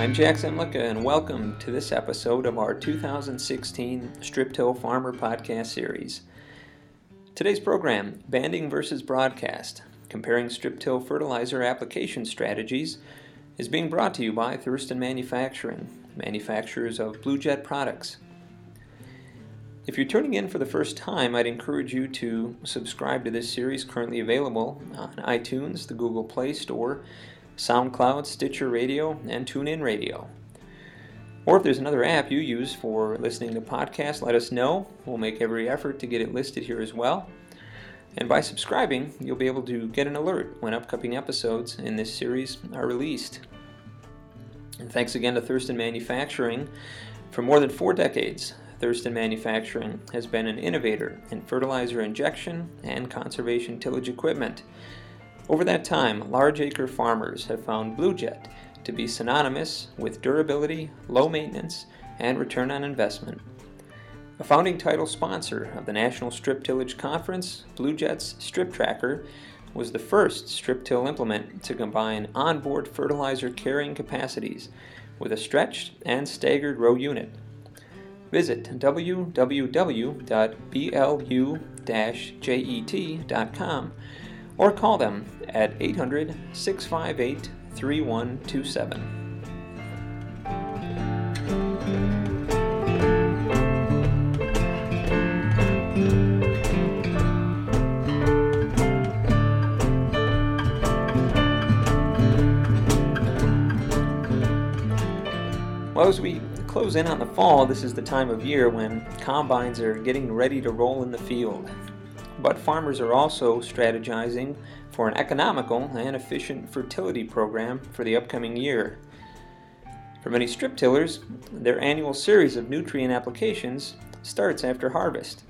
I'm Jack Zemlicka, and welcome to this episode of our 2016 Strip Till Farmer podcast series. Today's program, Banding versus Broadcast, comparing strip till fertilizer application strategies, is being brought to you by Thurston Manufacturing, manufacturers of Blu-Jet products. If you're tuning in for the first time, I'd encourage you to subscribe to this series currently available on iTunes, the Google Play Store, SoundCloud, Stitcher Radio, and TuneIn Radio. Or if there's another app you use for listening to podcasts, let us know. We'll make every effort to get it listed here as well. And by subscribing, you'll be able to get an alert when upcoming episodes in this series are released. And thanks again to Thurston Manufacturing. For more than four decades, Thurston Manufacturing has been an innovator in fertilizer injection and conservation tillage equipment. Over that time, large acre farmers have found Blu-Jet to be synonymous with durability, low maintenance, and return on investment. A founding title sponsor of the National Strip Tillage Conference, Blu-Jet's Strip Tracker was the first strip till implement to combine onboard fertilizer carrying capacities with a stretched and staggered row unit. Visit www.blu-jet.com or call them at 800 658 3127. Well, as we close in on the fall, this is the time of year when combines are getting ready to roll in the field but farmers are also strategizing for an economical and efficient fertility program for the upcoming year. For many strip tillers, their annual series of nutrient applications starts after harvest.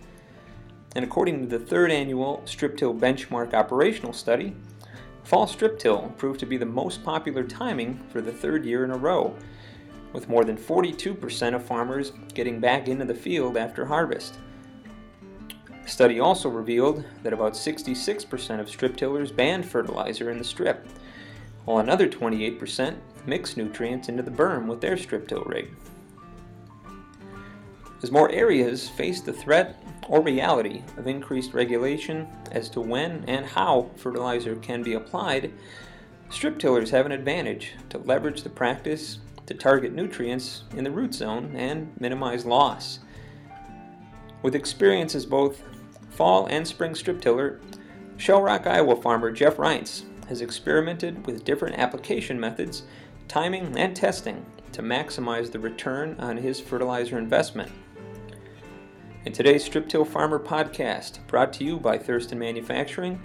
And according to the third annual Strip Till Benchmark Operational Study, fall strip till proved to be the most popular timing for the third year in a row, with more than 42% of farmers getting back into the field after harvest. The study also revealed that about 66% of strip tillers band fertilizer in the strip, while another 28% mixed nutrients into the berm with their strip till rig. As more areas face the threat or reality of increased regulation as to when and how fertilizer can be applied, strip tillers have an advantage to leverage the practice to target nutrients in the root zone and minimize loss. With experience as both fall and spring strip tiller, Shell Rock, Iowa farmer Jeff Reints has experimented with different application methods, timing, and testing to maximize the return on his fertilizer investment. In today's Strip Till Farmer podcast, brought to you by Thurston Manufacturing,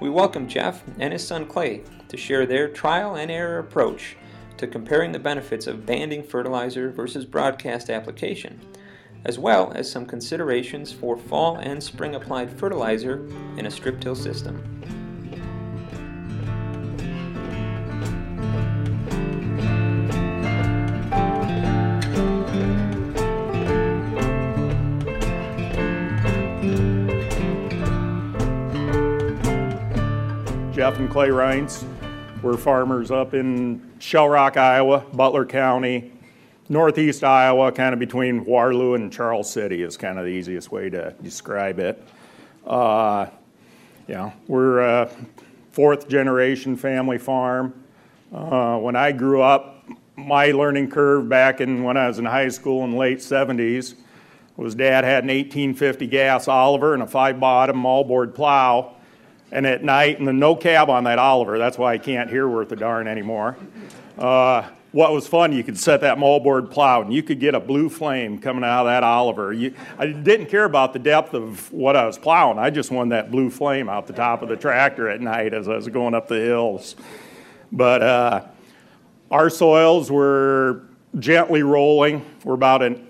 we welcome Jeff and his son Clay to share their trial and error approach to comparing the benefits of banding fertilizer versus broadcast application as well as some considerations for fall and spring applied fertilizer in a strip till system. Jeff and Clay Reints. We're farmers up in Shell Rock, Iowa, Butler County, northeast Iowa, kind of between Waterloo and Charles City, is kind of the easiest way to describe it. Uh, yeah, we're a fourth generation family farm. Uh, when I grew up, my learning curve back in when I was in high school in the late 70s was dad had an 1850 gas Oliver and a five bottom moldboard plow. And at night, and the no cab on that Oliver, that's why I can't hear worth a darn anymore. Uh, what was fun, you could set that moldboard plow and you could get a blue flame coming out of that Oliver. You, I didn't care about the depth of what I was plowing. I just wanted that blue flame out the top of the tractor at night as I was going up the hills. But uh, our soils were gently rolling. We're about an,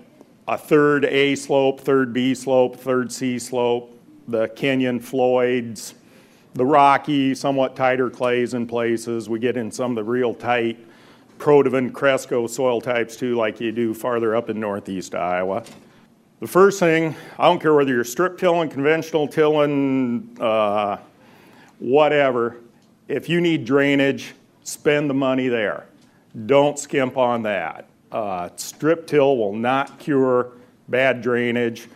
a third A slope, third B slope, third C slope. The Kenyon Floyds, the rocky, somewhat tighter clays in places. We get in some of the real tight Protivin Cresco soil types too, like you do farther up in northeast Iowa. The first thing, I don't care whether you're strip tilling, conventional tilling, uh, whatever, if you need drainage, spend the money there. don't skimp on that. Uh, strip till will not cure bad drainage.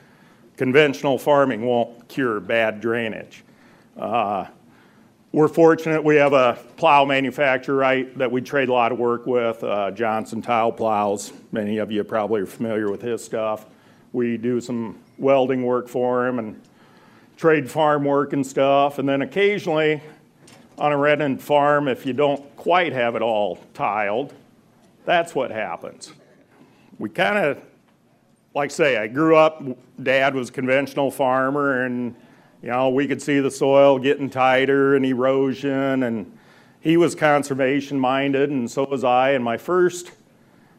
Conventional farming won't cure bad drainage. Uh, we're fortunate we have a plow manufacturer, right, that we trade a lot of work with, uh, Johnson Tile Plows. Many of you probably are familiar with his stuff. We do some welding work for him and trade farm work and stuff. And then occasionally on a redundant farm, if you don't quite have it all tiled, that's what happens. We kind of, like I say, I grew up, dad was a conventional farmer, and you know, we could see the soil getting tighter and erosion, and he was conservation minded, and so was I. And my first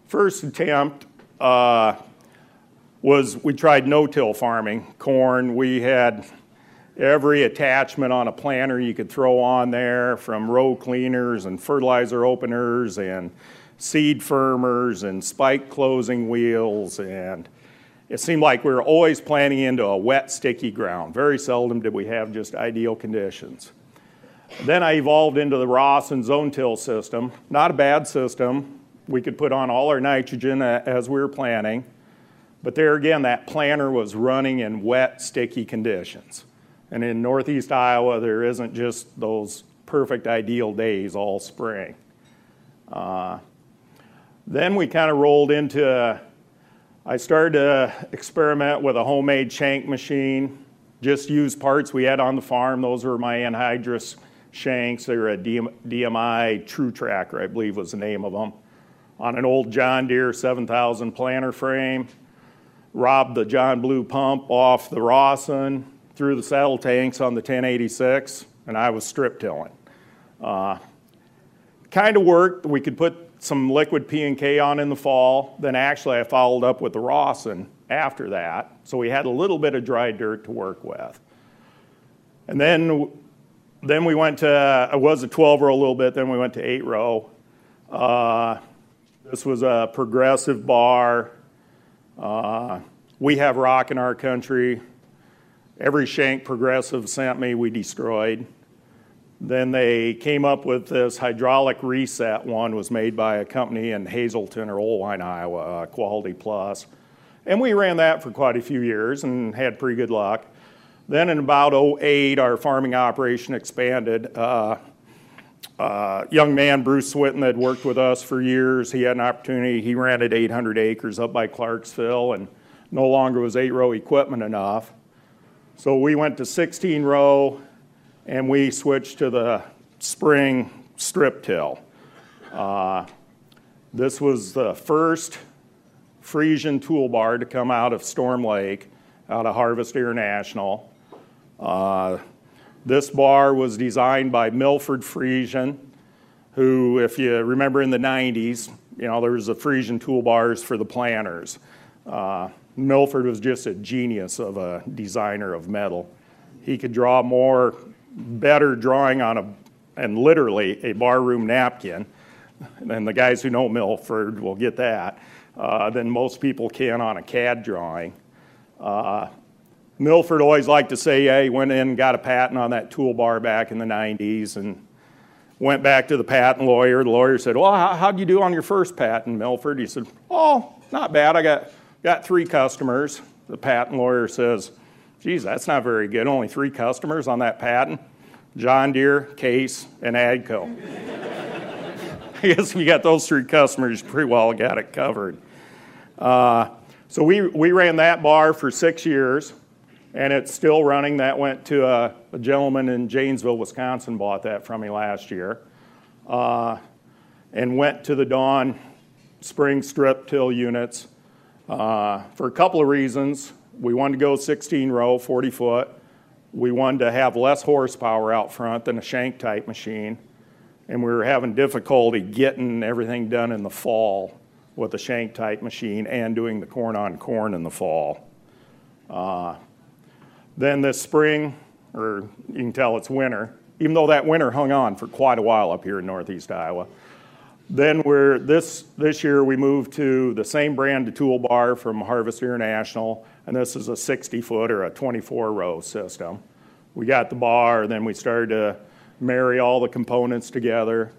first attempt uh, was we tried no-till farming, corn. We had every attachment on a planter you could throw on there, from row cleaners and fertilizer openers and seed firmers and spike closing wheels and it seemed like we were always planting into a wet, sticky ground. Very seldom did we have just ideal conditions. Then I evolved into the Rawson zone till system. Not a bad system. We could put on all our nitrogen as we were planting. But there again, that planter was running in wet, sticky conditions. And in northeast Iowa, there isn't just those perfect ideal days all spring. Uh, then we kind of rolled into I started to experiment with a homemade shank machine, just used parts we had on the farm. Those were my anhydrous shanks. They were a DMI True Tracker, I believe was the name of them, on an old John Deere 7000 planter frame. Robbed the John Blue pump off the Rawson, threw the saddle tanks on the 1086, and I was strip tilling. Uh, kind of worked. We could put some liquid P and K on in the fall. Then actually I followed up with the Rawson after that. So we had a little bit of dry dirt to work with. And then, then we went to, I was a 12 row a little bit, then we went to 8 row. Uh, this was a progressive bar. Uh, we have rock in our country. Every shank progressive sent me, we destroyed. Then they came up with this hydraulic reset one was made by a company in Hazleton or Oelwein, Iowa, uh, Quality Plus. And we ran that for quite a few years and had pretty good luck. Then in about 08, our farming operation expanded. Uh, uh, young man, Bruce Switten, had worked with us for years. He had an opportunity. He rented 800 acres up by Clarksville, and no longer was eight row equipment enough. So we went to 16 row and we switched to the spring strip till. Uh, this was the first Friesen toolbar to come out of Storm Lake, out of Harvest International. Uh, this bar was designed by Milford Friesen, who, if you remember in the 90s, you know, there was the Friesen toolbars for the planters. Uh, Milford was just a genius of a designer of metal. He could draw more better drawing on a, and literally a barroom napkin, and the guys who know Milford will get that, uh, than most people can on a CAD drawing. Uh, Milford always liked to say, yeah, he went in and got a patent on that toolbar back in the 90s and went back to the patent lawyer. The lawyer said, well, how, how'd you do on your first patent, Milford? He said, oh, not bad. I got, got three customers. The patent lawyer says, geez, that's not very good. Only three customers on that patent. John Deere, Case, and AGCO. I guess if you got those three customers, you pretty well got it covered. Uh, so we, we ran that bar for six years, and it's still running. That went to a, a gentleman in Janesville, Wisconsin, bought that from me last year, uh, and went to the Dawn spring strip till units uh, for a couple of reasons. We wanted to go 16 row, 40 foot. We wanted to have less horsepower out front than a shank type machine, and we were having difficulty getting everything done in the fall with a shank type machine and doing the corn on corn in the fall. Uh, then this spring, or you can tell it's winter, even though that winter hung on for quite a while up here in northeast Iowa. Then we're this this year we moved to the same brand of toolbar from Harvest International and this is a 60 foot or a 24 row system. We got the bar, then we started to marry all the components together.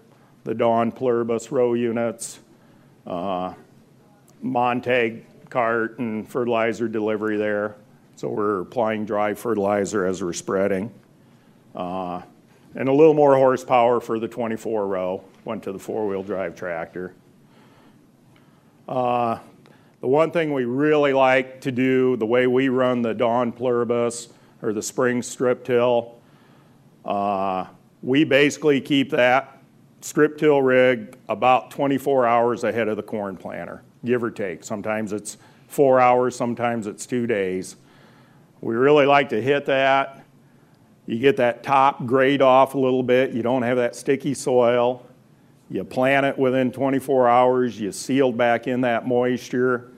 the Dawn Pluribus row units, uh, Montag cart and fertilizer delivery there. So we're applying dry fertilizer as we're spreading. Uh, and a little more horsepower for the 24 row, went to the four wheel drive tractor. Uh, the one thing we really like to do, the way we run the Dawn Pluribus or the spring strip till, uh, we basically keep that strip till rig about 24 hours ahead of the corn planter, give or take. Sometimes it's four hours, sometimes it's two days. We really like to hit that. You get that top grade off a little bit, you don't have that sticky soil. You plant it within 24 hours, you seal back in that moisture.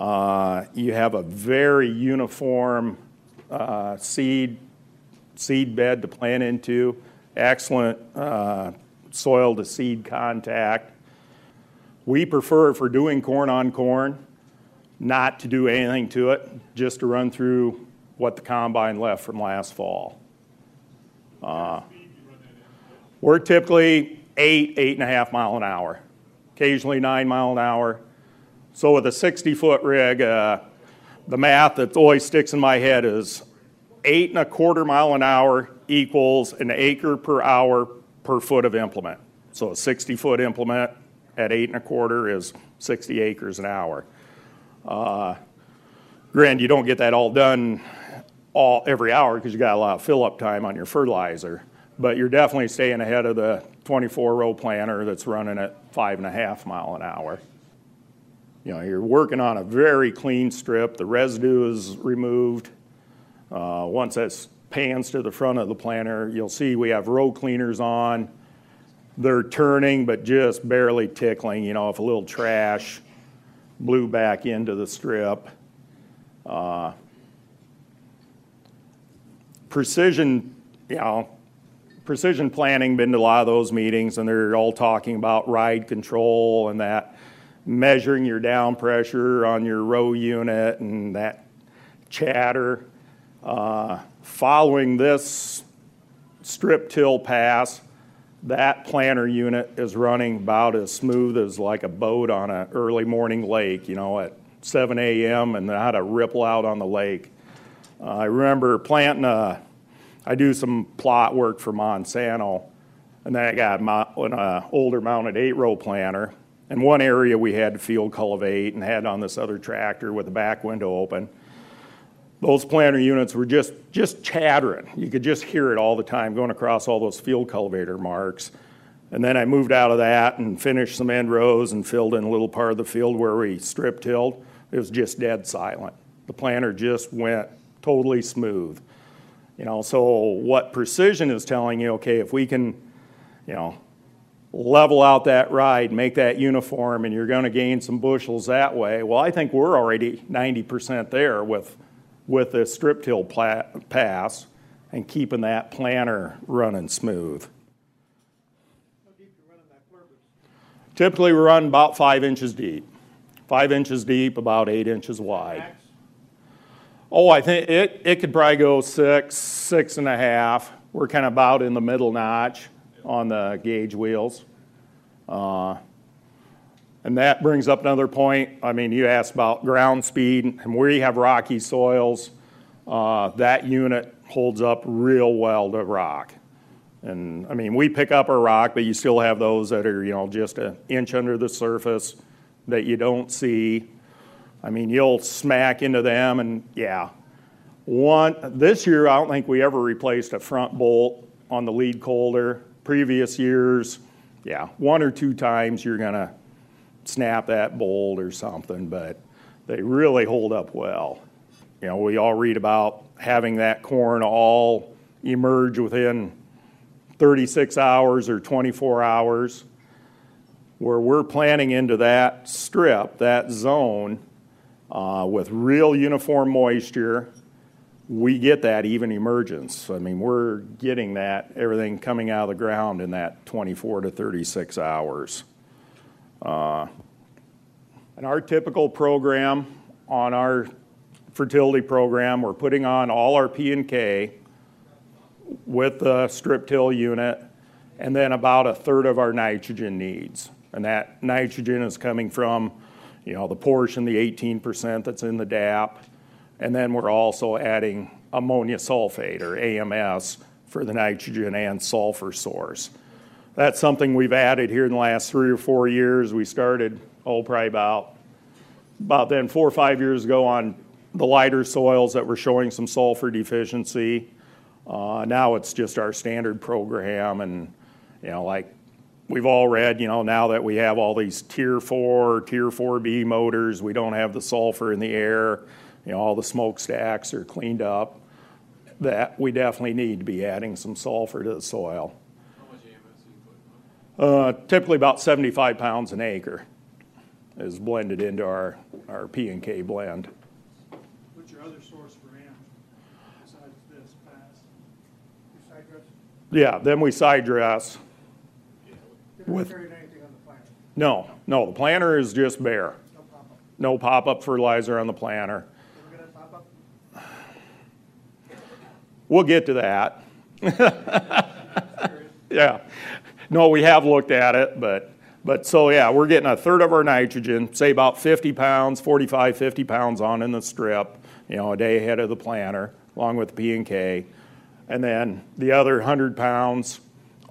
Uh, you have a very uniform uh, seed, seed bed to plant into, excellent uh, soil to seed contact. We prefer, for doing corn on corn, not to do anything to it, just to run through what the combine left from last fall. Uh, we're typically eight, eight and a half mile an hour, occasionally nine mile an hour. So with a 60 foot rig, uh, the math that always sticks in my head is eight and a quarter mile an hour equals an acre per hour per foot of implement. So a 60 foot implement at eight and a quarter is 60 acres an hour. Uh, granted, you don't get that all done all every hour because you got a lot of fill up time on your fertilizer, but you're definitely staying ahead of the 24 row planter that's running at five and a half mile an hour. You know, you're working on a very clean strip. The residue is removed. Uh, once that pans to the front of the planter, you'll see we have row cleaners on. They're turning, but just barely tickling. You know, if a little trash blew back into the strip. Uh, precision, you know, precision planning, been to a lot of those meetings, and they're all talking about ride control and that measuring your down pressure on your row unit and that chatter. Uh, following this strip till pass, that planter unit is running about as smooth as like a boat on an early morning lake, you know, at 7 a.m. and not a ripple out on the lake. Uh, I remember planting a I do some plot work for Monsanto, and then I got my, an uh, older mounted eight row planter. And one area we had field cultivate and had on this other tractor with the back window open. Those planter units were just, just chattering. You could just hear it all the time going across all those field cultivator marks. And then I moved out of that and finished some end rows and filled in a little part of the field where we strip tilled. It was just dead silent. The planter just went totally smooth. You know, so what precision is telling you, okay, if we can, you know, level out that ride, make that uniform, and you're going to gain some bushels that way. Well, I think we're already 90% there with with the strip till pass and keeping that planter running smooth. Typically, we run about five inches deep. Five inches deep, about eight inches wide. Oh, I think it, it could probably go six, six and a half. We're kind of about in the middle notch on the gauge wheels. Uh, and that brings up another point. I mean, you asked about ground speed, and where you have rocky soils, uh, that unit holds up real well to rock. And I mean, we pick up a rock, but you still have those that are, you know, just an inch under the surface that you don't see. I mean, you'll smack into them, and yeah. One this year, I don't think we ever replaced a front bolt on the lead coulter. Previous years, yeah, one or two times you're gonna snap that bolt or something, but they really hold up well. You know, we all read about having that corn all emerge within 36 hours or 24 hours. Where we're planting into that strip, that zone, uh, with real uniform moisture, we get that even emergence. I mean, we're getting that, everything coming out of the ground in that 24 to 36 hours. Uh, and our typical program on our fertility program, we're putting on all our P and K with the strip till unit, and then about a third of our nitrogen needs. And that nitrogen is coming from, you know, the portion, the 18% that's in the DAP, and then we're also adding ammonia sulfate or AMS for the nitrogen and sulfur source. That's something we've added here in the last three or four years. We started, oh, probably about, about then four or five years ago on the lighter soils that were showing some sulfur deficiency. Uh, now it's just our standard program, and you know, like we've all read, you know, now that we have all these Tier 4, Tier 4B motors, we don't have the sulfur in the air, you know, all the smokestacks are cleaned up, that we definitely need to be adding some sulfur to the soil. How much AMS are you putting on? Uh, typically about 75 pounds an acre is blended into our, our P and K blend. What's your other source for AM besides this pass? Your side dress? Yeah, then we side dress. You haven't With- anything on the plant, No, no, the planter is just bare. no pop-up. No pop-up fertilizer on the planter. Ever get a pop-up? We'll get to that. Yeah. No, we have looked at it, but, but so yeah, we're getting a third of our nitrogen, say about 50 pounds, 45, 50 pounds on in the strip, you know, a day ahead of the planter, along with the P and K. And then the other 100 pounds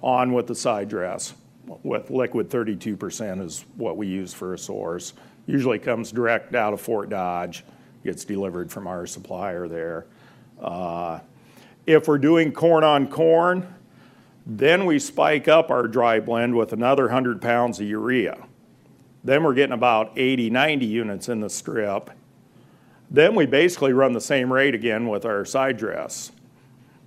on with the side dress, with liquid 32% is what we use for a source. Usually comes direct out of Fort Dodge, gets delivered from our supplier there. Uh, if we're doing corn on corn, then we spike up our dry blend with another 100 pounds of urea. Then we're getting about 80, 90 units in the strip. Then we basically run the same rate again with our side dress.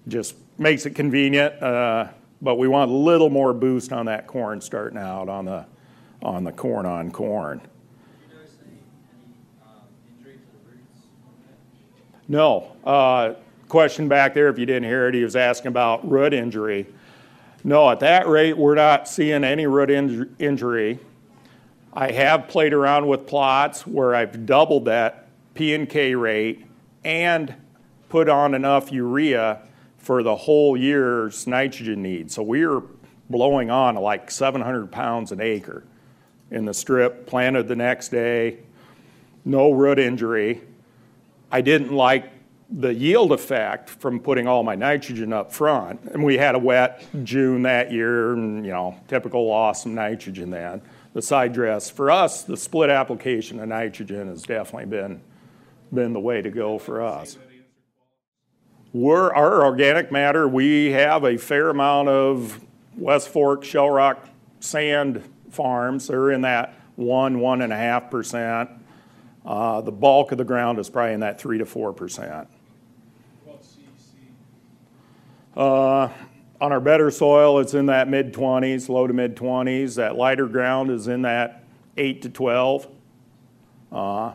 Just makes it convenient, uh, but we want a little more boost on that corn starting out on the, on the corn on corn. Did you notice any, any, um, injury to the roots on that? No. Uh, question back there, if you didn't hear it, he was asking about root injury. No, at that rate, we're not seeing any root inj- injury. I have played around with plots where I've doubled that P and K rate and put on enough urea for the whole year's nitrogen needs. So we're blowing on like 700 pounds an acre in the strip, planted the next day, no root injury. I didn't like the yield effect from putting all my nitrogen up front. And we had a wet June that year, and you know, typical loss of nitrogen then. The side dress for us, the split application of nitrogen has definitely been been the way to go for us. We're our organic matter. We have a fair amount of West Fork shell rock sand farms. They're in that one one and a half percent. Uh, the bulk of the ground is probably in that three to four percent. What about CEC? Uh, on our better soil, it's in that mid 20s, low to mid 20s. That lighter ground is in that 8 to 12. Uh,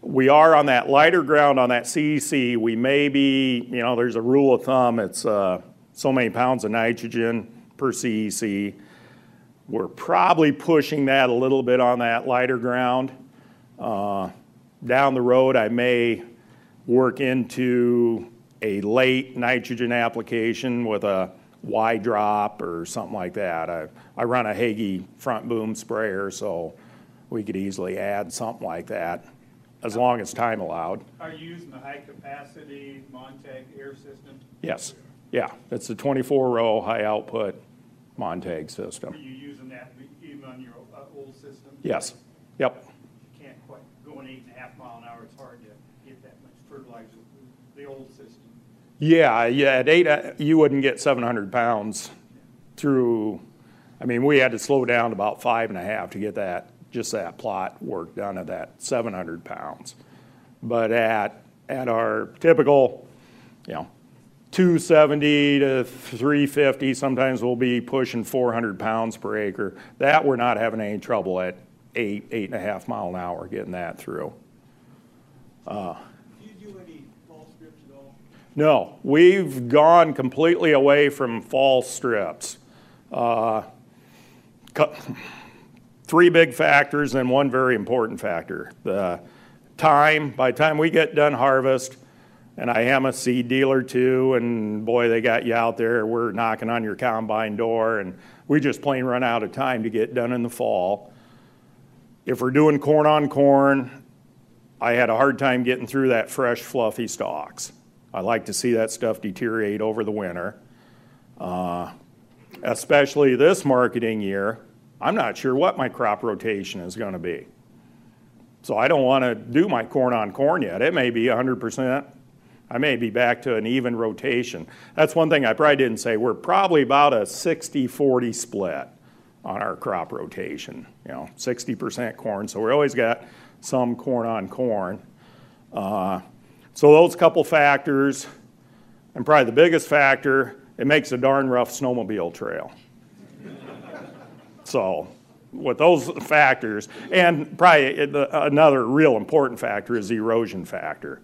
we are on that lighter ground on that CEC. We may be, you know, there's a rule of thumb. It's uh, so many pounds of nitrogen per CEC. We're probably pushing that a little bit on that lighter ground. Uh, down the road, I may work into a late nitrogen application with a Y drop or something like that. I, I run a Hagie front boom sprayer, so we could easily add something like that as long as time allowed. Are you using the high-capacity Montag air system? Yes, yeah, it's a 24 row high output Montag system. Are you using that even on your uh, old system? Yes, yep, You can't quite, go an eight and a half mile an hour, it's hard to get that much fertilizer with the old system. Yeah, yeah, at eight, uh, you wouldn't get 700 pounds through, I mean, we had to slow down to about five and a half to get that, just that plot work done at that 700 pounds. But at, at our typical, you know, 270 to 350, sometimes we'll be pushing 400 pounds per acre. That, we're not having any trouble at eight, eight and a half mile an hour getting that through. Do you do any fall strips at all? No, we've gone completely away from fall strips. Uh, Three big factors and one very important factor. The time, by the time we get done harvest, And I am a seed dealer too, and boy, they got you out there. We're knocking on your combine door, and we just plain run out of time to get done in the fall. If we're doing corn on corn, I had a hard time getting through that fresh, fluffy stalks. I like to see that stuff deteriorate over the winter. Uh, especially this marketing year, I'm not sure what my crop rotation is going to be. So I don't want to do my corn on corn yet. It may be 100%. I may be back to an even rotation. That's one thing I probably didn't say. We're probably about a 60 40 split on our crop rotation. You know, 60% corn. So we always got some corn on corn. Uh, so those couple factors, and probably the biggest factor, it makes a darn rough snowmobile trail. so with those factors, and probably another real important factor is the erosion factor.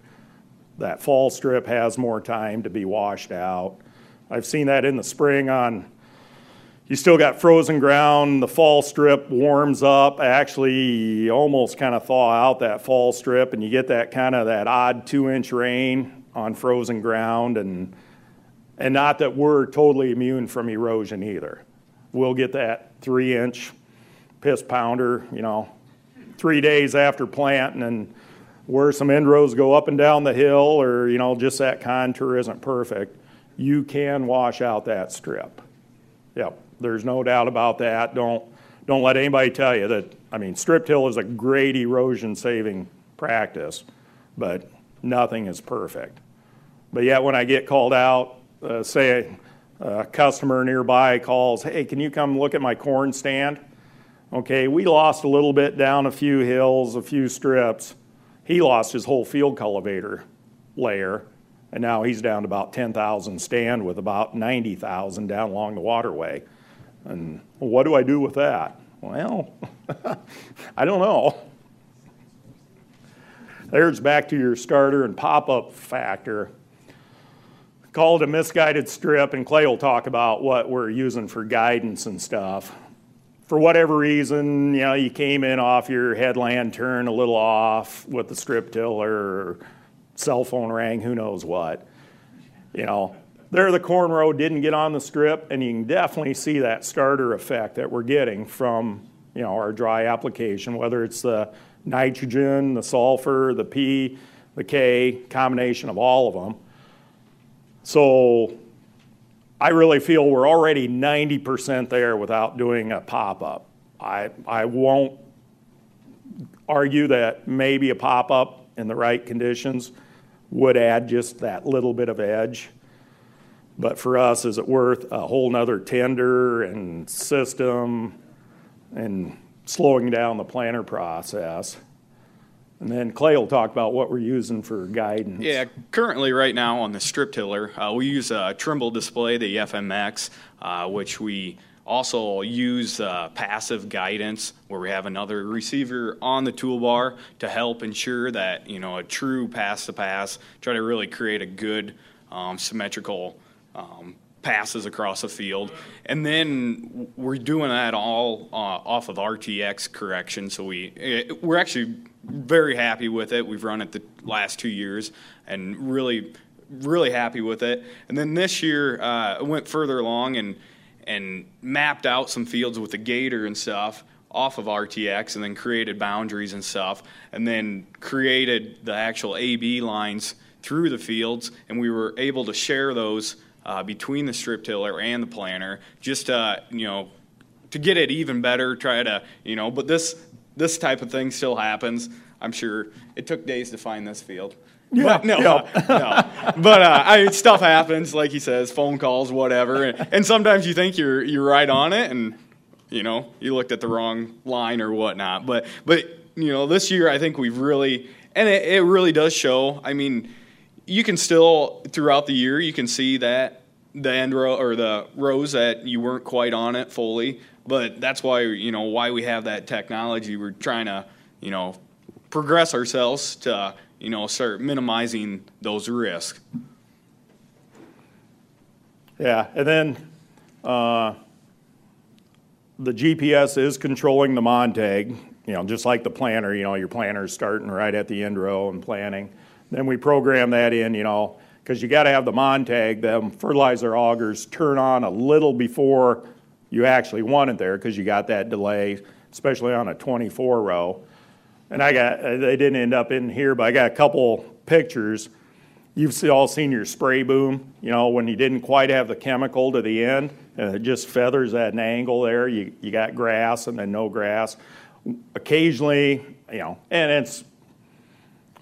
That fall strip has more time to be washed out. I've seen that in the spring on, you still got frozen ground, the fall strip warms up, actually almost kind of thaw out that fall strip, and you get that kind of that odd two inch rain on frozen ground, and, and not that we're totally immune from erosion either. We'll get that three inch piss pounder, you know, three days after planting and where some end rows go up and down the hill or, you know, just that contour isn't perfect, you can wash out that strip. Yep, there's no doubt about that. Don't, don't let anybody tell you that, I mean, strip till is a great erosion saving practice, but nothing is perfect. But yet when I get called out, uh, say a customer nearby calls, hey, can you come look at my corn stand? Okay, we lost a little bit down a few hills, a few strips. He lost his whole field cultivator layer, and now he's down to about 10,000 stand with about 90,000 down along the waterway. And what do I do with that? Well, I don't know. There's back to your starter and pop up factor. Called a misguided strip, and Clay will talk about what we're using for guidance and stuff for whatever reason, you know, you came in off your headland turn a little off with the strip tiller or cell phone rang, who knows what. You know, there the corn row didn't get on the strip, and you can definitely see that starter effect that we're getting from, you know, our dry application, whether it's the nitrogen, the sulfur, the P, the K, combination of all of them. So I really feel we're already 90% there without doing a pop up. I, I won't argue that maybe a pop up in the right conditions would add just that little bit of edge. But for us, is it worth a whole nother tender and system and slowing down the planter process? And then Clay will talk about what we're using for guidance. Yeah, currently right now on the strip tiller, uh, we use a Trimble display, the FMX, uh, which we also use uh, passive guidance where we have another receiver on the toolbar to help ensure that, you know, a true pass to pass, try to really create a good um, symmetrical um, passes across a field. And then we're doing that all uh, off of RTX correction. So we, we're actually very happy with it. We've run it the last two years and really, really happy with it. And then this year, uh, went further along and and mapped out some fields with the gator and stuff off of RTX, and then created boundaries and stuff, and then created the actual AB lines through the fields, and we were able to share those uh, between the strip tiller and the planter, just uh, you know to get it even better. Try to you know, but this this type of thing still happens. I'm sure it took days to find this field. Yeah, but no, yeah. no. But uh, I, stuff happens, like he says, phone calls, whatever, and, and sometimes you think you're you're right on it, and you know you looked at the wrong line or whatnot. But but you know this year I think we've really and it, it really does show. I mean, you can still throughout the year you can see that the end row or the rows that you weren't quite on it fully but that's why you know why we have that technology. We're trying to you know progress ourselves to you know start minimizing those risks. Yeah, and then uh, the GPS is controlling the Montag. You know, just like the planner. You know, your planter's starting right at the end row and planning. Then we program that in, you know, because you got to have the Montag, them fertilizer augers turn on a little before you actually want it there because you got that delay, especially on a 24 row. And I got, uh, they didn't end up in here, but I got a couple pictures. You've all seen your spray boom, you know, when you didn't quite have the chemical to the end, and it just feathers at an angle there. You, you got grass and then no grass. Occasionally, you know, and it's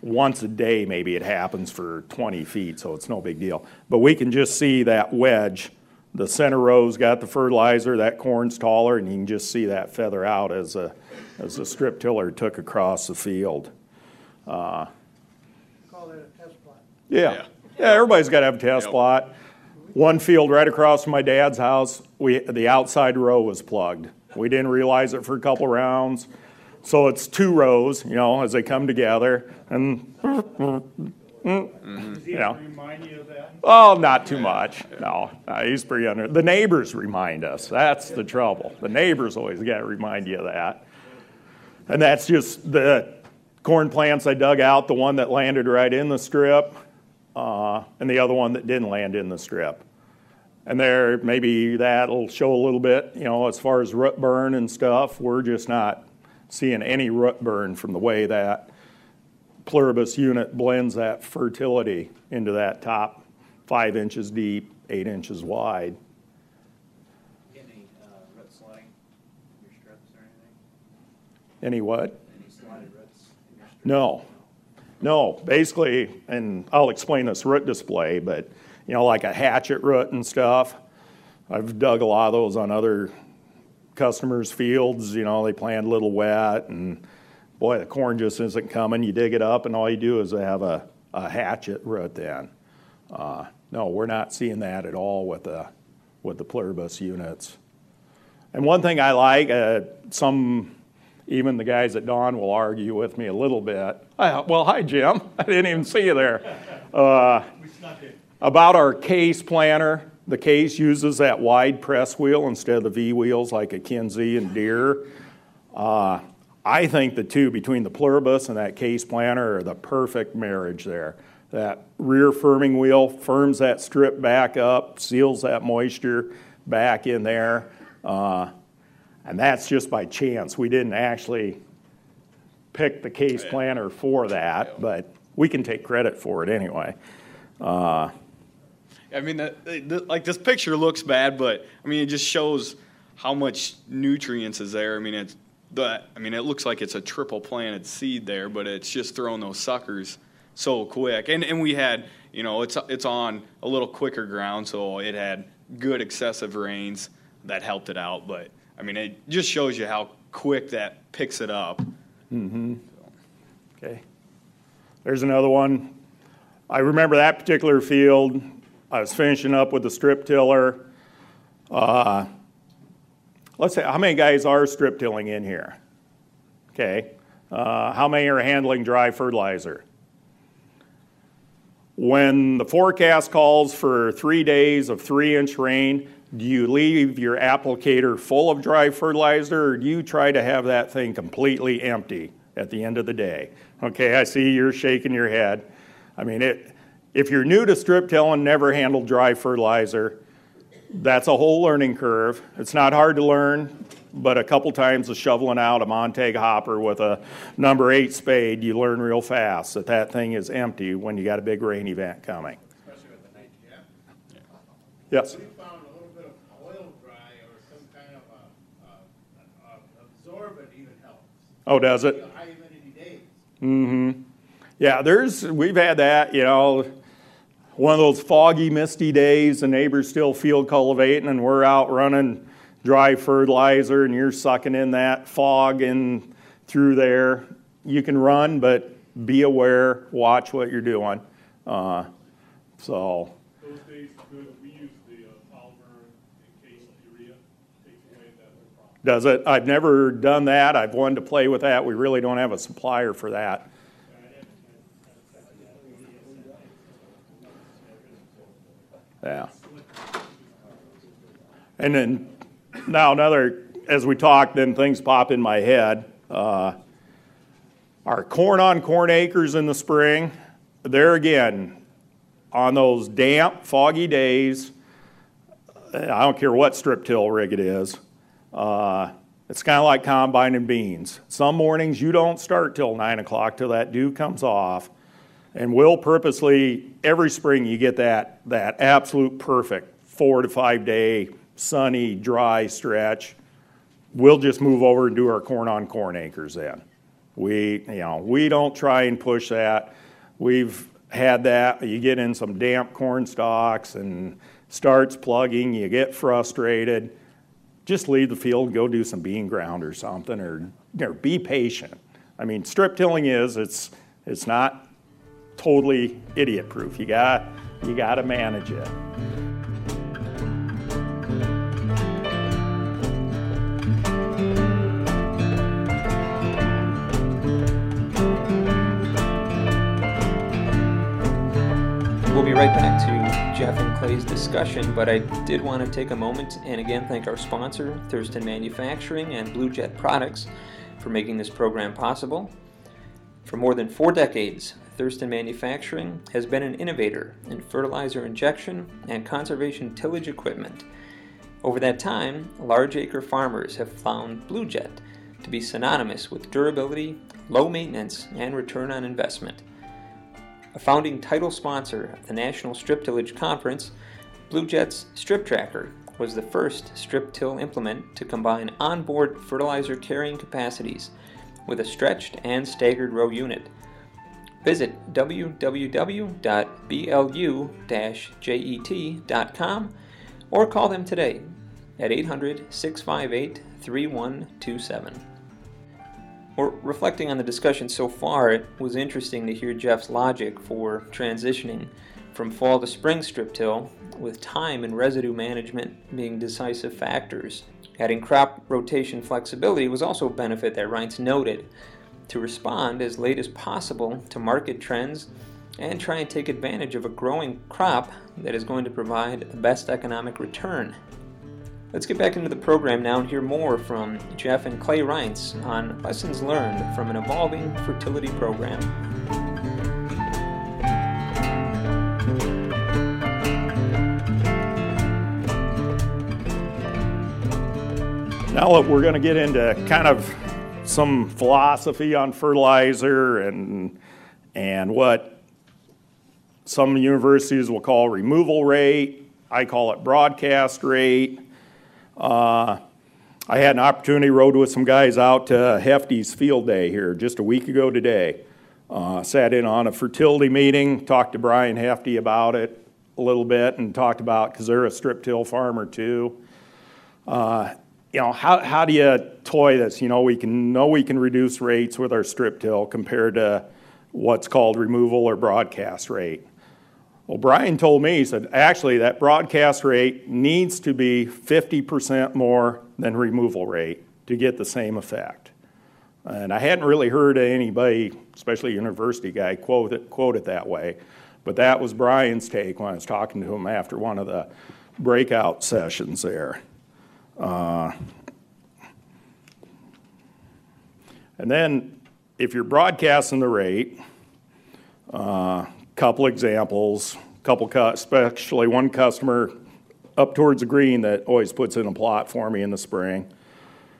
once a day maybe it happens for 20 feet, so it's no big deal. But we can just see that wedge. The center row's got the fertilizer, that corn's taller, and you can just see that feather out as a, as a strip tiller took across the field. Call that a test plot. Yeah, yeah, everybody's got to have a test Yep. plot. One field right across from my dad's house, we, the outside row was plugged. We didn't realize it for a couple rounds. So it's two rows, you know, as they come together, and Does he Yeah. remind you of that? Oh, not too much. No, no, he's pretty under. The neighbors remind us. That's the trouble. The neighbors always got to remind you of that. And that's just the corn plants I dug out, the one that landed right in the strip, uh, and the other one that didn't land in the strip. And there, maybe that'll show a little bit, you know, as far as root burn and stuff. We're just not seeing any root burn from the way that pluribus unit blends that fertility into that top five inches deep, eight inches wide. Any, uh, root sliding your strips or anything? Any what? Any slided roots in your strips? No. No, basically, and I'll explain this root display, but you know, like a hatchet root and stuff. I've dug a lot of those on other customers' fields. You know, they plant a little wet, and boy, the corn just isn't coming. You dig it up, and all you do is have a, a hatchet root then. Uh, no, we're not seeing that at all with the with the pluribus units. And one thing I like, uh, some even the guys at Dawn will argue with me a little bit. Well, hi, Jim. I didn't even see you there. Uh, We snuck it. about our case planter, the case uses that wide press wheel instead of the V wheels like a Kinze and Deere. Uh, I think the two between the pluribus and that case planter are the perfect marriage there. That rear firming wheel firms that strip back up, seals that moisture back in there. Uh, and that's just by chance. We didn't actually pick the case planter for that, but we can take credit for it anyway. Uh, I mean, that, that- like this picture looks bad, but I mean, it just shows how much nutrients is there. I mean, it's the. I mean, it looks like it's a triple planted seed there, but it's just throwing those suckers so quick. And and we had, you know, it's it's on a little quicker ground, so it had good excessive rains that helped it out. But I mean, it just shows you how quick that picks it up. Mm-hmm. Okay. There's another one. I remember that particular field. I was finishing up with the strip tiller. Uh, let's say, how many guys are strip tilling in here? Okay. Uh, how many are handling dry fertilizer? When the forecast calls for three days of three inch rain, do you leave your applicator full of dry fertilizer or do you try to have that thing completely empty at the end of the day? Okay, I see you're shaking your head. I mean, it, if you're new to strip till and never handled dry fertilizer, that's a whole learning curve. It's not hard to learn, but a couple times of shoveling out a Montag hopper with a number eight spade, you learn real fast that that thing is empty when you got a big rain event coming. Especially with the night. Yeah. Yes. We found a little bit of oil dry or some kind of a, a, a absorbent even helps. Oh, does it? High humidity days. Mm-hmm. Yeah, there's we've had that, you know, one of those foggy, misty days, the neighbors still field cultivating and we're out running dry fertilizer and you're sucking in that fog and through there. You can run, but be aware, watch what you're doing. Uh, so Those days we use the uh, polymer encased urea, takes away that does it? I've never done that. I've wanted to play with that. We really don't have a supplier for that. Yeah. And then now another, as we talk, then things pop in my head. Uh, our corn on corn acres in the spring, there again, on those damp, foggy days, I don't care what strip till rig it is, uh, it's kind of like combining beans. Some mornings you don't start till nine o'clock till that dew comes off. And we'll purposely, every spring you get that, that absolute perfect four to five day sunny, dry stretch. We'll just move over and do our corn on corn acres then. We, you know, we don't try and push that. We've had that. You get in some damp corn stalks and starts plugging, you get frustrated. Just leave the field go do some bean ground or something, or, or be patient. I mean, strip tilling is it's it's not totally idiot proof. You got you got to manage it. We'll be right back to Jeff and Clay's discussion, but I did want to take a moment and again thank our sponsor, Thurston Manufacturing and Blu-Jet Products, for making this program possible. For more than four decades, Thurston Manufacturing has been an innovator in fertilizer injection and conservation tillage equipment. Over that time, large acre farmers have found Blu-Jet to be synonymous with durability, low maintenance, and return on investment. A founding title sponsor of the National Strip Tillage Conference, Blu-Jet's Strip Tracker was the first strip till implement to combine onboard fertilizer carrying capacities with a stretched and staggered row unit. Visit www.blu-jet.com or call them today at 800 658 3127. Or reflecting on the discussion so far, it was interesting to hear Jeff's logic for transitioning from fall to spring strip till, with time and residue management being decisive factors. Adding crop rotation flexibility was also a benefit that Reints noted to respond as late as possible to market trends and try and take advantage of a growing crop that is going to provide the best economic return. Let's get back into the program now and hear more from Jeff and Clay Reints on lessons learned from an evolving fertility program. Now we're going to get into kind of some philosophy on fertilizer and and what some universities will call removal rate. I call it broadcast rate. Uh, I had an opportunity, rode with some guys out to Hefty's field day here just a week ago today. Uh, sat in on a fertility meeting, talked to Brian Hefty about it a little bit, and talked about because they're a strip till farmer too. Uh, you know, how, how do you toy this? You know, we can know we can reduce rates with our strip till compared to what's called removal or broadcast rate. Well, Brian told me, he said, actually, that broadcast rate needs to be 50% more than removal rate to get the same effect. And I hadn't really heard anybody, especially a university guy, quote it, quote it that way. But that was Brian's take when I was talking to him after one of the breakout sessions there. Uh, and then if you're broadcasting the rate, a uh, couple examples, couple especially one customer up towards the green that always puts in a plot for me in the spring.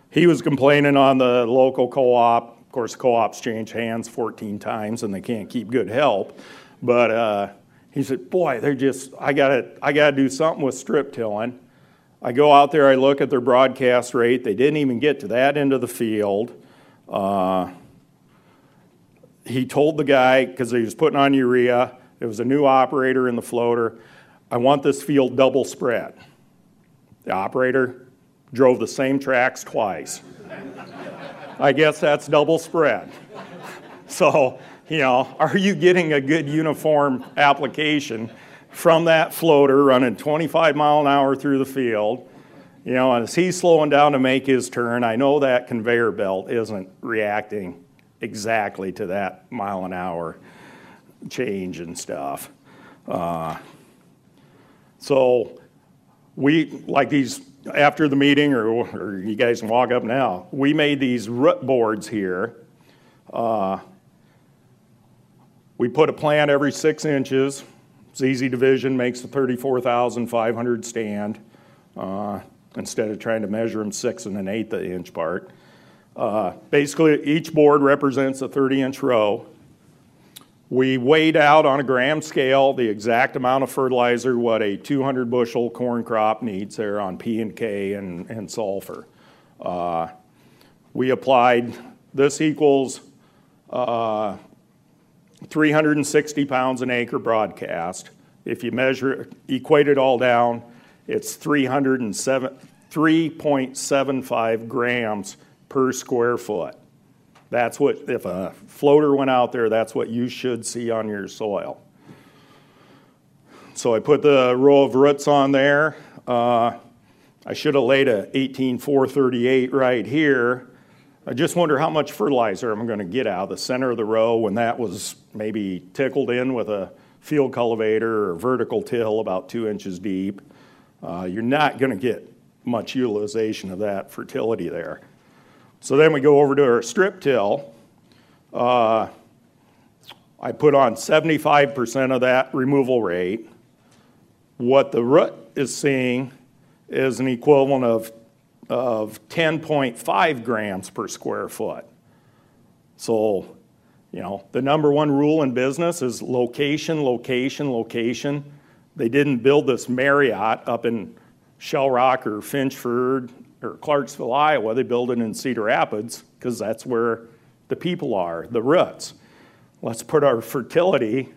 He was complaining on the local co-op. Of course, co-ops change hands 14 times and they can't keep good help. But uh, he said, "Boy, they're just I gotta I gotta do something with strip tilling." I go out there, I look at their broadcast rate. They didn't even get to that end of the field. Uh, he told the guy, because he was putting on urea, it was a new operator in the floater, I want this field double spread. The operator drove the same tracks twice. I guess that's double spread. So, you know, are you getting a good uniform application? From that floater running 25 mile an hour through the field. You know, as he's slowing down to make his turn, I know that conveyor belt isn't reacting exactly to that mile an hour change and stuff. Uh, so we, like these, after the meeting, or, or, you guys can walk up now, we made these root boards here. Uh, We put a plant every six inches. Easy division, makes a 34,500 stand, uh, instead of trying to measure them six and an eighth of inch apart. Uh, Basically, each board represents a 30-inch row. We weighed out on a gram scale the exact amount of fertilizer what a 200 bushel corn crop needs there on P and K and, and sulfur. Uh, we applied, this equals uh, 360 pounds an acre broadcast. If you measure, equate it all down, it's 307, 3.75 grams per square foot. That's what, if a floater went out there, that's what you should see on your soil. So I put the row of roots on there. Uh, I should have laid a 18438 right here. I just wonder how much fertilizer I'm going to get out of the center of the row when that was maybe tickled in with a field cultivator or vertical till about two inches deep. Uh, you're not going to get much utilization of that fertility there. So then we go over to our strip till. Uh, I put on 75% of that removal rate. What the root is seeing is an equivalent of, of 10.5 grams per square foot. So, you know, the number one rule in business is location, location, location. They didn't build this Marriott up in Shell Rock or Finchford or Clarksville, Iowa. They built it in Cedar Rapids because that's where the people are, the roots. Let's put our fertility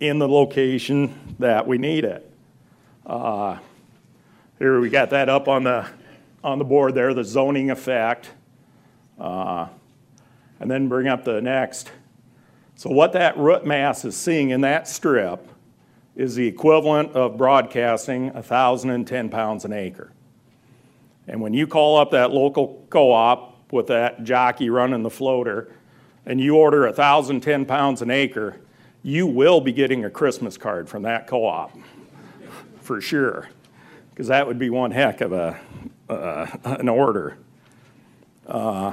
in the location that we need it. Uh, here we got that up on the on the board there, the zoning effect. Uh, and then bring up the next. So what that root mass is seeing in that strip is the equivalent of broadcasting 1,010 pounds an acre. And when you call up that local co-op with that jockey running the floater, and you order 1,010 pounds an acre, you will be getting a Christmas card from that co-op, for sure, because that would be one heck of a uh, an order. Uh,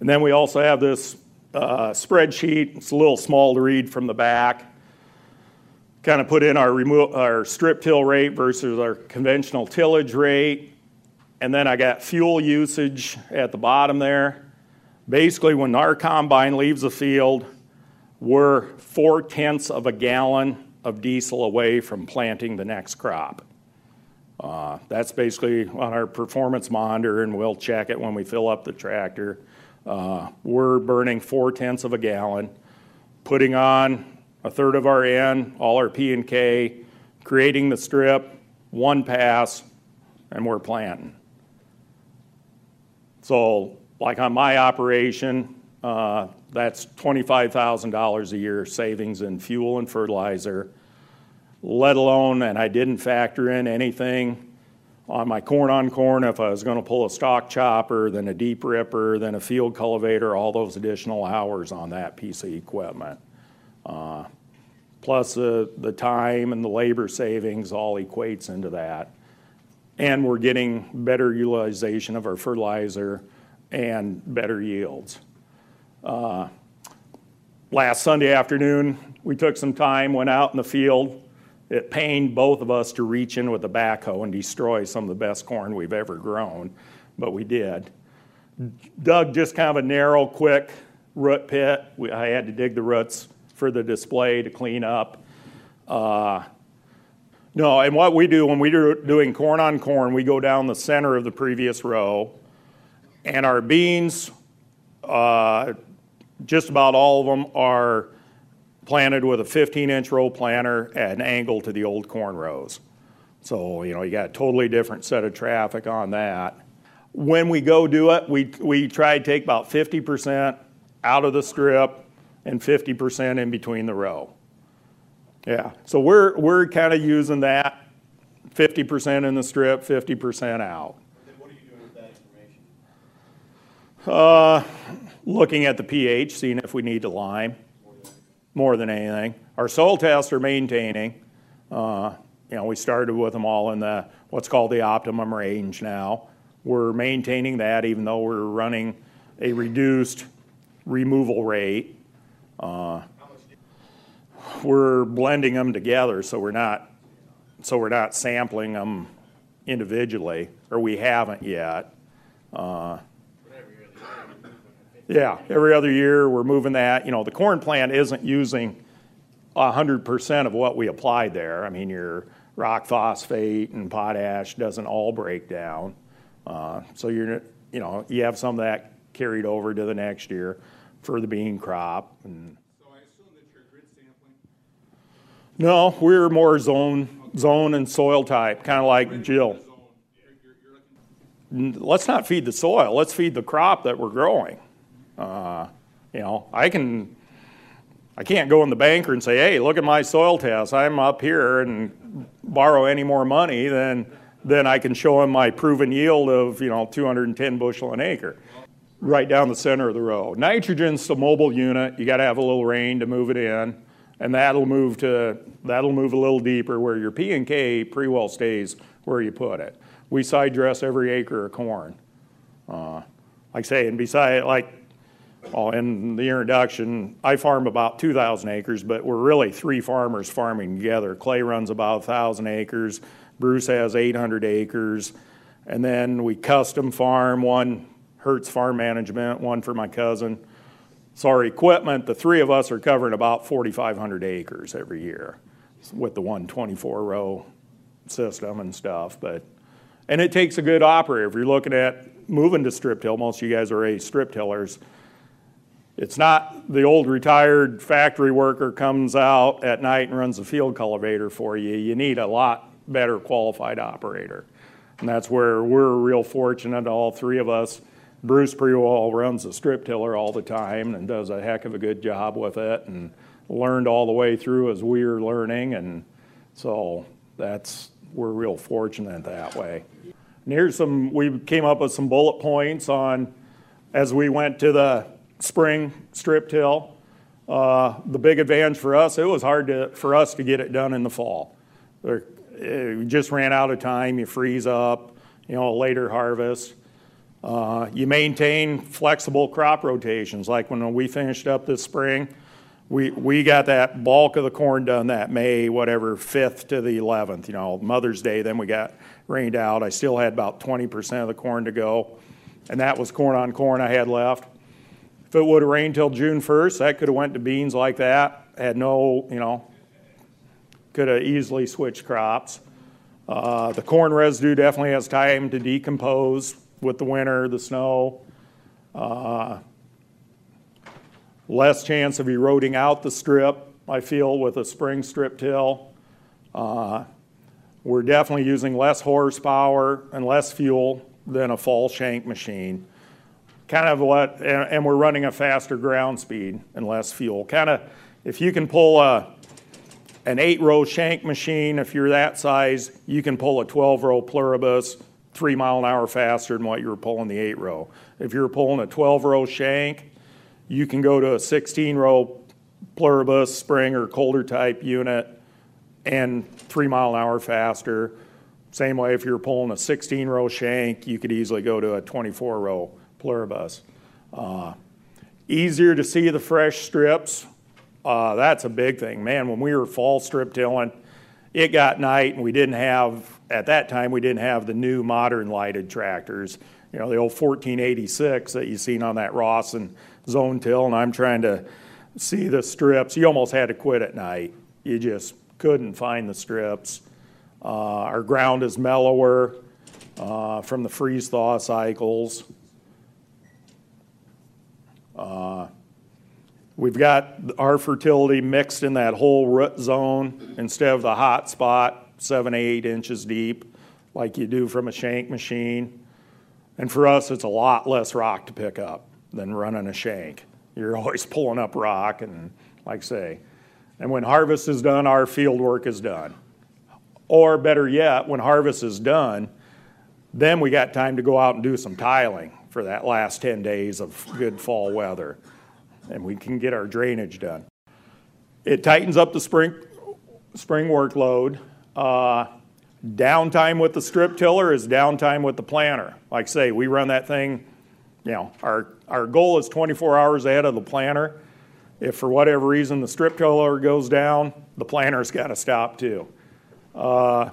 and then we also have this uh, spreadsheet. It's a little small to read from the back. Kind of put in our, remo- our strip till rate versus our conventional tillage rate. And then I got fuel usage at the bottom there. Basically, when our combine leaves the field, we're four tenths of a gallon of diesel away from planting the next crop. Uh, that's basically on our performance monitor, and we'll check it when we fill up the tractor. Uh, we're burning four tenths of a gallon, putting on a third of our N, all our P and K, creating the strip, one pass, and we're planting. So, like on my operation, uh, that's $25,000 a year savings in fuel and fertilizer, let alone, and I didn't factor in anything on my corn on corn if I was going to pull a stalk chopper, then a deep ripper, then a field cultivator, all those additional hours on that piece of equipment. Uh, plus the, the time and the labor savings all equates into that. And we're getting better utilization of our fertilizer and better yields. Uh, last Sunday afternoon, we took some time, went out in the field, it pained both of us to reach in with a backhoe and destroy some of the best corn we've ever grown, but we did. Dug just kind of a narrow, quick root pit. We, I had to dig the roots for the display to clean up. Uh, no, and what we do when we're doing corn on corn, we go down the center of the previous row, and our beans, uh, just about all of them are planted with a 15 inch row planter at an angle to the old corn rows. So, you know, you got a totally different set of traffic on that. When we go do it, we, we try to take about 50% out of the strip and 50% in between the row. Yeah, so we're, we're kind of using that 50% in the strip, 50% out. Then what are you doing with that information? Uh, looking at the pH, seeing if we need to lime more than anything. Our soil tests are maintaining. Uh, you know, we started with them all in the what's called the optimum range now. We're maintaining that even though we're running a reduced removal rate. Uh, we're blending them together, so we're not, so we're not sampling them individually, or we haven't yet. Uh, Yeah, every other year, we're moving that. You know, the corn plant isn't using hundred percent of what we applied there. I mean, your rock phosphate and potash doesn't all break down. Uh, So you're, you know, you have some of that carried over to the next year for the bean crop and. So I assume that you're grid sampling? No, we're more zone, zone and soil type, kind of like Jill. You're, you're, Let's not feed the soil, let's feed the crop that we're growing. Uh, You know, I can, I can't go in the banker and say, hey, look at my soil test, I'm up here and borrow any more money than, then I can show him my proven yield of, you know, two hundred and ten bushel an acre. Right down the center of the row. Nitrogen's the mobile unit, you gotta have a little rain to move it in. And that'll move to, that'll move a little deeper where your P and K pretty well stays where you put it. We side dress every acre of corn. Uh, Like say, and beside, like, well, in the introduction, I farm about two thousand acres, but we're really three farmers farming together. Clay runs about thousand acres, Bruce has eight hundred acres, and then we custom farm, one Hertz Farm Management, one for my cousin. So our equipment, the three of us are covering about forty-five hundred acres every year with the one twenty-four row system and stuff, but, and it takes a good operator. If you're looking at moving to strip till, most of you guys are a strip tillers. It's not the old retired factory worker comes out at night and runs the field cultivator for you. You need a lot better qualified operator. And that's where we're real fortunate, all three of us. Bruce Prewall runs the strip tiller all the time and does a heck of a good job with it and learned all the way through as we were learning. And so that's, we're real fortunate that way. And here's some, we came up with some bullet points on, as we went to the spring strip till. Uh, the big advantage for us, it was hard to, for us to get it done in the fall. We just ran out of time, you freeze up, you know, a later harvest. Uh, you maintain flexible crop rotations, like when we finished up this spring, we, we got that bulk of the corn done that May, whatever, 5th to the 11th, you know, Mother's Day, then we got rained out. I still had about 20% of the corn to go, and that was corn on corn I had left. If it would have rained till June 1st, that could have went to beans like that, had no, you know, could have easily switched crops. Uh, the corn residue definitely has time to decompose with the winter, the snow. Uh, less chance of eroding out the strip, I feel, with a spring strip till. Uh, we're definitely using less horsepower and less fuel than a fall shank machine. Kind of what, and, we're running a faster ground speed and less fuel. Kind of, if you can pull a, an eight row shank machine, if you're that size, you can pull a 12 row pluribus three mile an hour faster than what you were pulling the eight row. If you're pulling a 12 row shank, you can go to a 16 row pluribus, spring, or coulter type unit and three mile an hour faster. Same way, if you're pulling a 16 row shank, you could easily go to a 24 row pluribus. Uh, easier to see the fresh strips. Uh, that's a big thing. Man, when we were fall strip tilling, it got night and we didn't have, at that time, we didn't have the new modern lighted tractors. You know, the old 1486 that you seen on that Rawson zone till, and I'm trying to see the strips. You almost had to quit at night. You just couldn't find the strips. Uh, our ground is mellower uh, from the freeze thaw cycles. Uh, we've got our fertility mixed in that whole root zone instead of the hot spot, seven, eight inches deep, like you do from a shank machine. And for us, it's a lot less rock to pick up than running a shank. You're always pulling up rock, and like say, and when harvest is done, our field work is done. Or better yet, when harvest is done, then we got time to go out and do some tiling for that last 10 days of good fall weather. And we can get our drainage done. It tightens up the spring, spring workload. Uh, downtime with the strip tiller is downtime with the planter. Like say, we run that thing, you know, our, our goal is 24 hours ahead of the planter. If for whatever reason the strip tiller goes down, the planter's got to stop too. Uh,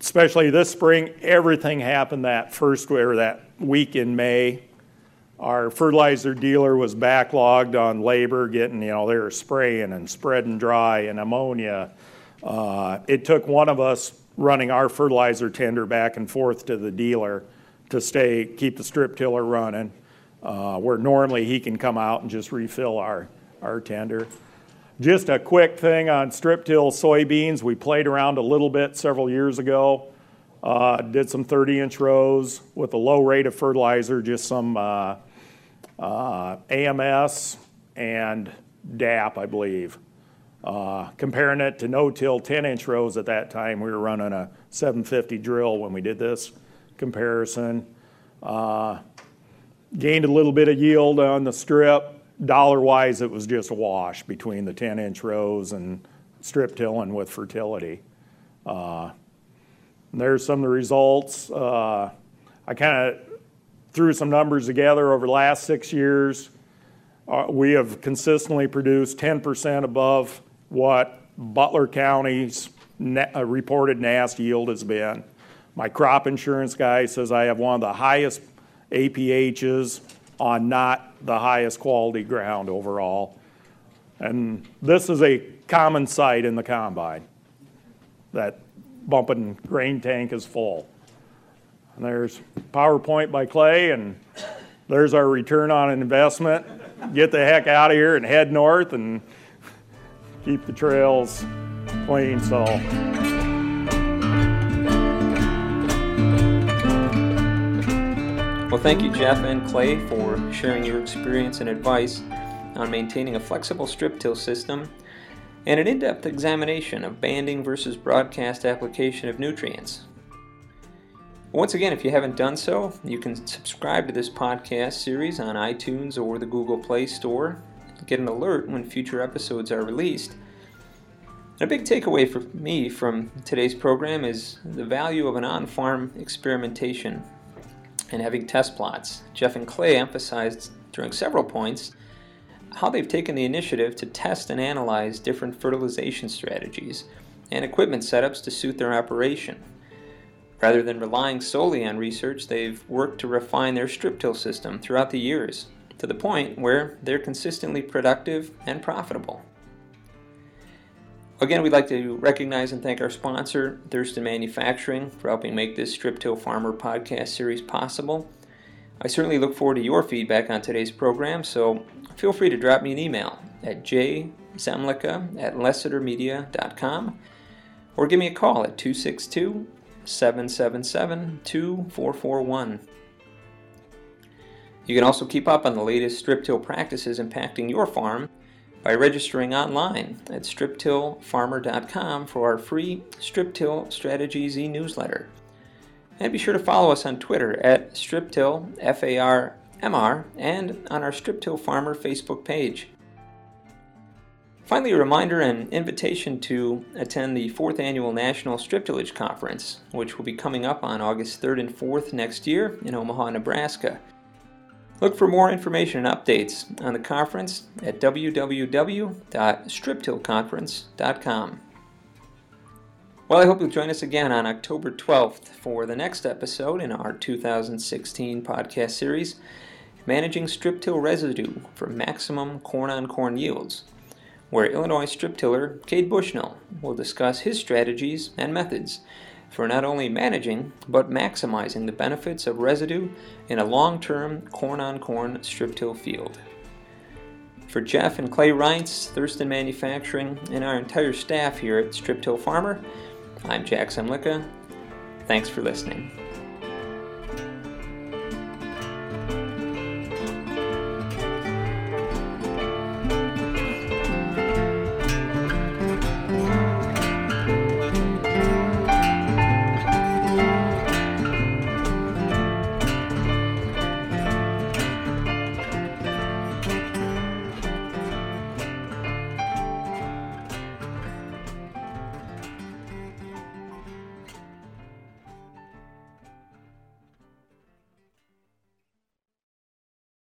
especially this spring, everything happened that first or that week in May. Our fertilizer dealer was backlogged on labor, getting, you know, they were spraying and spreading dry and ammonia. Uh, it took one of us running our fertilizer tender back and forth to the dealer to stay, keep the strip tiller running, uh, where normally he can come out and just refill our, our tender. Just a quick thing on strip till soybeans. We played around a little bit several years ago. Uh, did some 30 inch rows with a low rate of fertilizer, just some uh, uh, AMS and DAP, I believe. Comparing it to no till 10 inch rows at that time, we were running a 750 drill when we did this comparison. Gained a little bit of yield on the strip. Dollar wise, it was just a wash between the 10 inch rows and strip tilling with fertility. There's some of the results. Uh, I kind of threw some numbers together over the last six years. Uh, we have consistently produced 10% above what Butler County's uh, reported NASS yield has been. My crop insurance guy says I have one of the highest APHs on not the highest quality ground overall. And this is a common sight in the combine. That bumping grain tank is full. And there's PowerPoint by Clay, and there's our return on investment. Get the heck out of here and head north and keep the trails clean. So. Well, thank you, Jeff and Clay, for sharing your experience and advice on maintaining a flexible strip till system and an in depth examination of banding versus broadcast application of nutrients. Once again, if you haven't done so, you can subscribe to this podcast series on iTunes or the Google Play Store. Get an alert when future episodes are released. And A big takeaway for me from today's program is the value of an on farm experimentation and having test plots. Jeff and Clay emphasized during several points how they've taken the initiative to test and analyze different fertilization strategies and equipment setups to suit their operation. Rather than relying solely on research, they've worked to refine their strip till system throughout the years to the point where they're consistently productive and profitable. Again, we'd like to recognize and thank our sponsor, Thurston Manufacturing, for helping make this Strip Till Farmer podcast series possible. I certainly look forward to your feedback on today's program, so feel free to drop me an email at jzemlicka at lessitermedia.com or give me a call at 262 777 2441. You can also keep up on the latest strip till practices impacting your farm by registering online at striptillfarmer.com for our free Strip Till Strategies e newsletter. And be sure to follow us on Twitter at striptill, F A R M R, and on our Strip Till Farmer Facebook page. Finally, a reminder and invitation to attend the 4th Annual National Strip Tillage Conference, which will be coming up on August 3rd and 4th next year in Omaha, Nebraska. Look for more information and updates on the conference at www.striptillconference.com. Well, I hope you'll join us again on October 12th for the next episode in our 2016 podcast series, Managing Strip Till Residue for Maximum Corn on Corn Yields, where Illinois strip tiller Cade Bushnell will discuss his strategies and methods for not only managing but maximizing the benefits of residue in a long term corn on corn strip till field. For Jeff and Clay Reints, Thurston Manufacturing, and our entire staff here at Strip Till Farmer, I'm Jack Zemlicka. Thanks for listening.